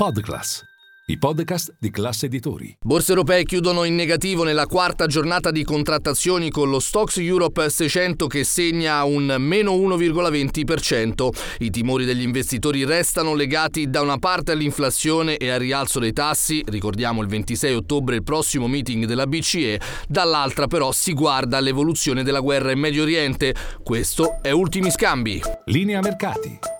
Podclass, i podcast di classe editori. Borse europee chiudono in negativo nella quarta giornata di contrattazioni con lo Stocks Europe 600 che segna un meno 1,20%. I timori degli investitori restano legati da una parte all'inflazione e al rialzo dei tassi, ricordiamo il 26 ottobre il prossimo meeting della BCE, dall'altra però si guarda all'evoluzione della guerra in Medio Oriente. Questo è Ultimi Scambi. Linea mercati.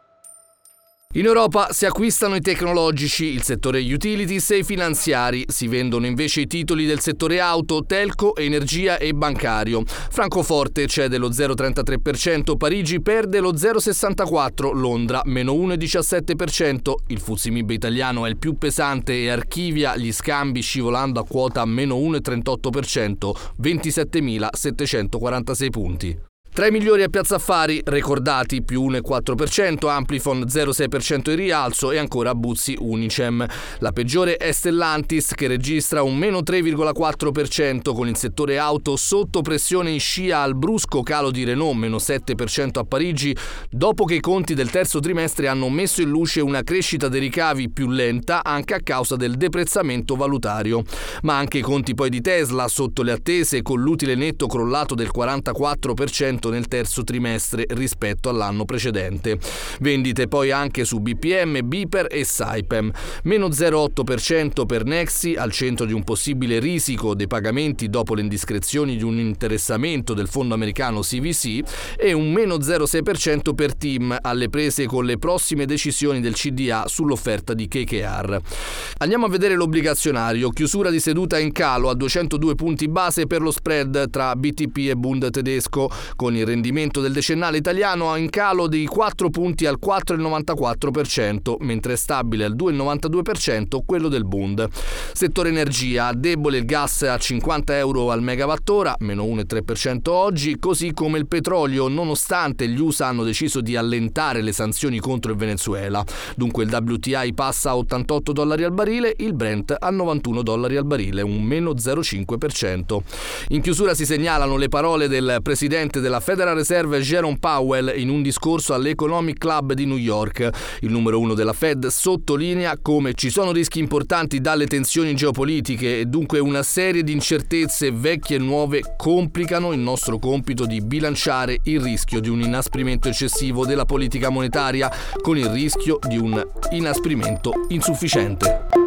In Europa si acquistano i tecnologici, il settore utilities e i finanziari, si vendono invece i titoli del settore auto, telco, energia e bancario. Francoforte cede lo 0,33%, Parigi perde lo 0,64%, Londra meno 1,17%, il Fuzimib italiano è il più pesante e archivia gli scambi scivolando a quota meno 1,38%, 27.746 punti. Tra i migliori a Piazza Affari, ricordati più 1,4%, Amplifon 0,6% in rialzo e ancora Buzzi Unicem. La peggiore è Stellantis che registra un meno 3,4% con il settore auto sotto pressione in scia al brusco calo di Renault meno 7% a Parigi, dopo che i conti del terzo trimestre hanno messo in luce una crescita dei ricavi più lenta anche a causa del deprezzamento valutario. Ma anche i conti poi di Tesla sotto le attese con l'utile netto crollato del 44% nel terzo trimestre rispetto all'anno precedente. Vendite poi anche su BPM, Biper e Saipem. Meno 0,8% per Nexi al centro di un possibile risico dei pagamenti dopo le indiscrezioni di un interessamento del fondo americano CVC e un meno 0,6% per Team alle prese con le prossime decisioni del CDA sull'offerta di KKR. Andiamo a vedere l'obbligazionario, chiusura di seduta in calo a 202 punti base per lo spread tra BTP e Bund tedesco, con con il rendimento del decennale italiano in calo di 4 punti al 4,94%, mentre è stabile al 2,92% quello del Bund. Settore energia, debole il gas a 50 euro al megawattora, meno 1,3% oggi, così come il petrolio, nonostante gli USA hanno deciso di allentare le sanzioni contro il Venezuela. Dunque il WTI passa a 88 dollari al barile, il Brent a 91 dollari al barile, un meno 0,5%. In chiusura si segnalano le parole del presidente della Federal Reserve Jerome Powell in un discorso all'Economic Club di New York. Il numero uno della Fed sottolinea come ci sono rischi importanti dalle tensioni geopolitiche e dunque una serie di incertezze vecchie e nuove complicano il nostro compito di bilanciare il rischio di un inasprimento eccessivo della politica monetaria con il rischio di un inasprimento insufficiente.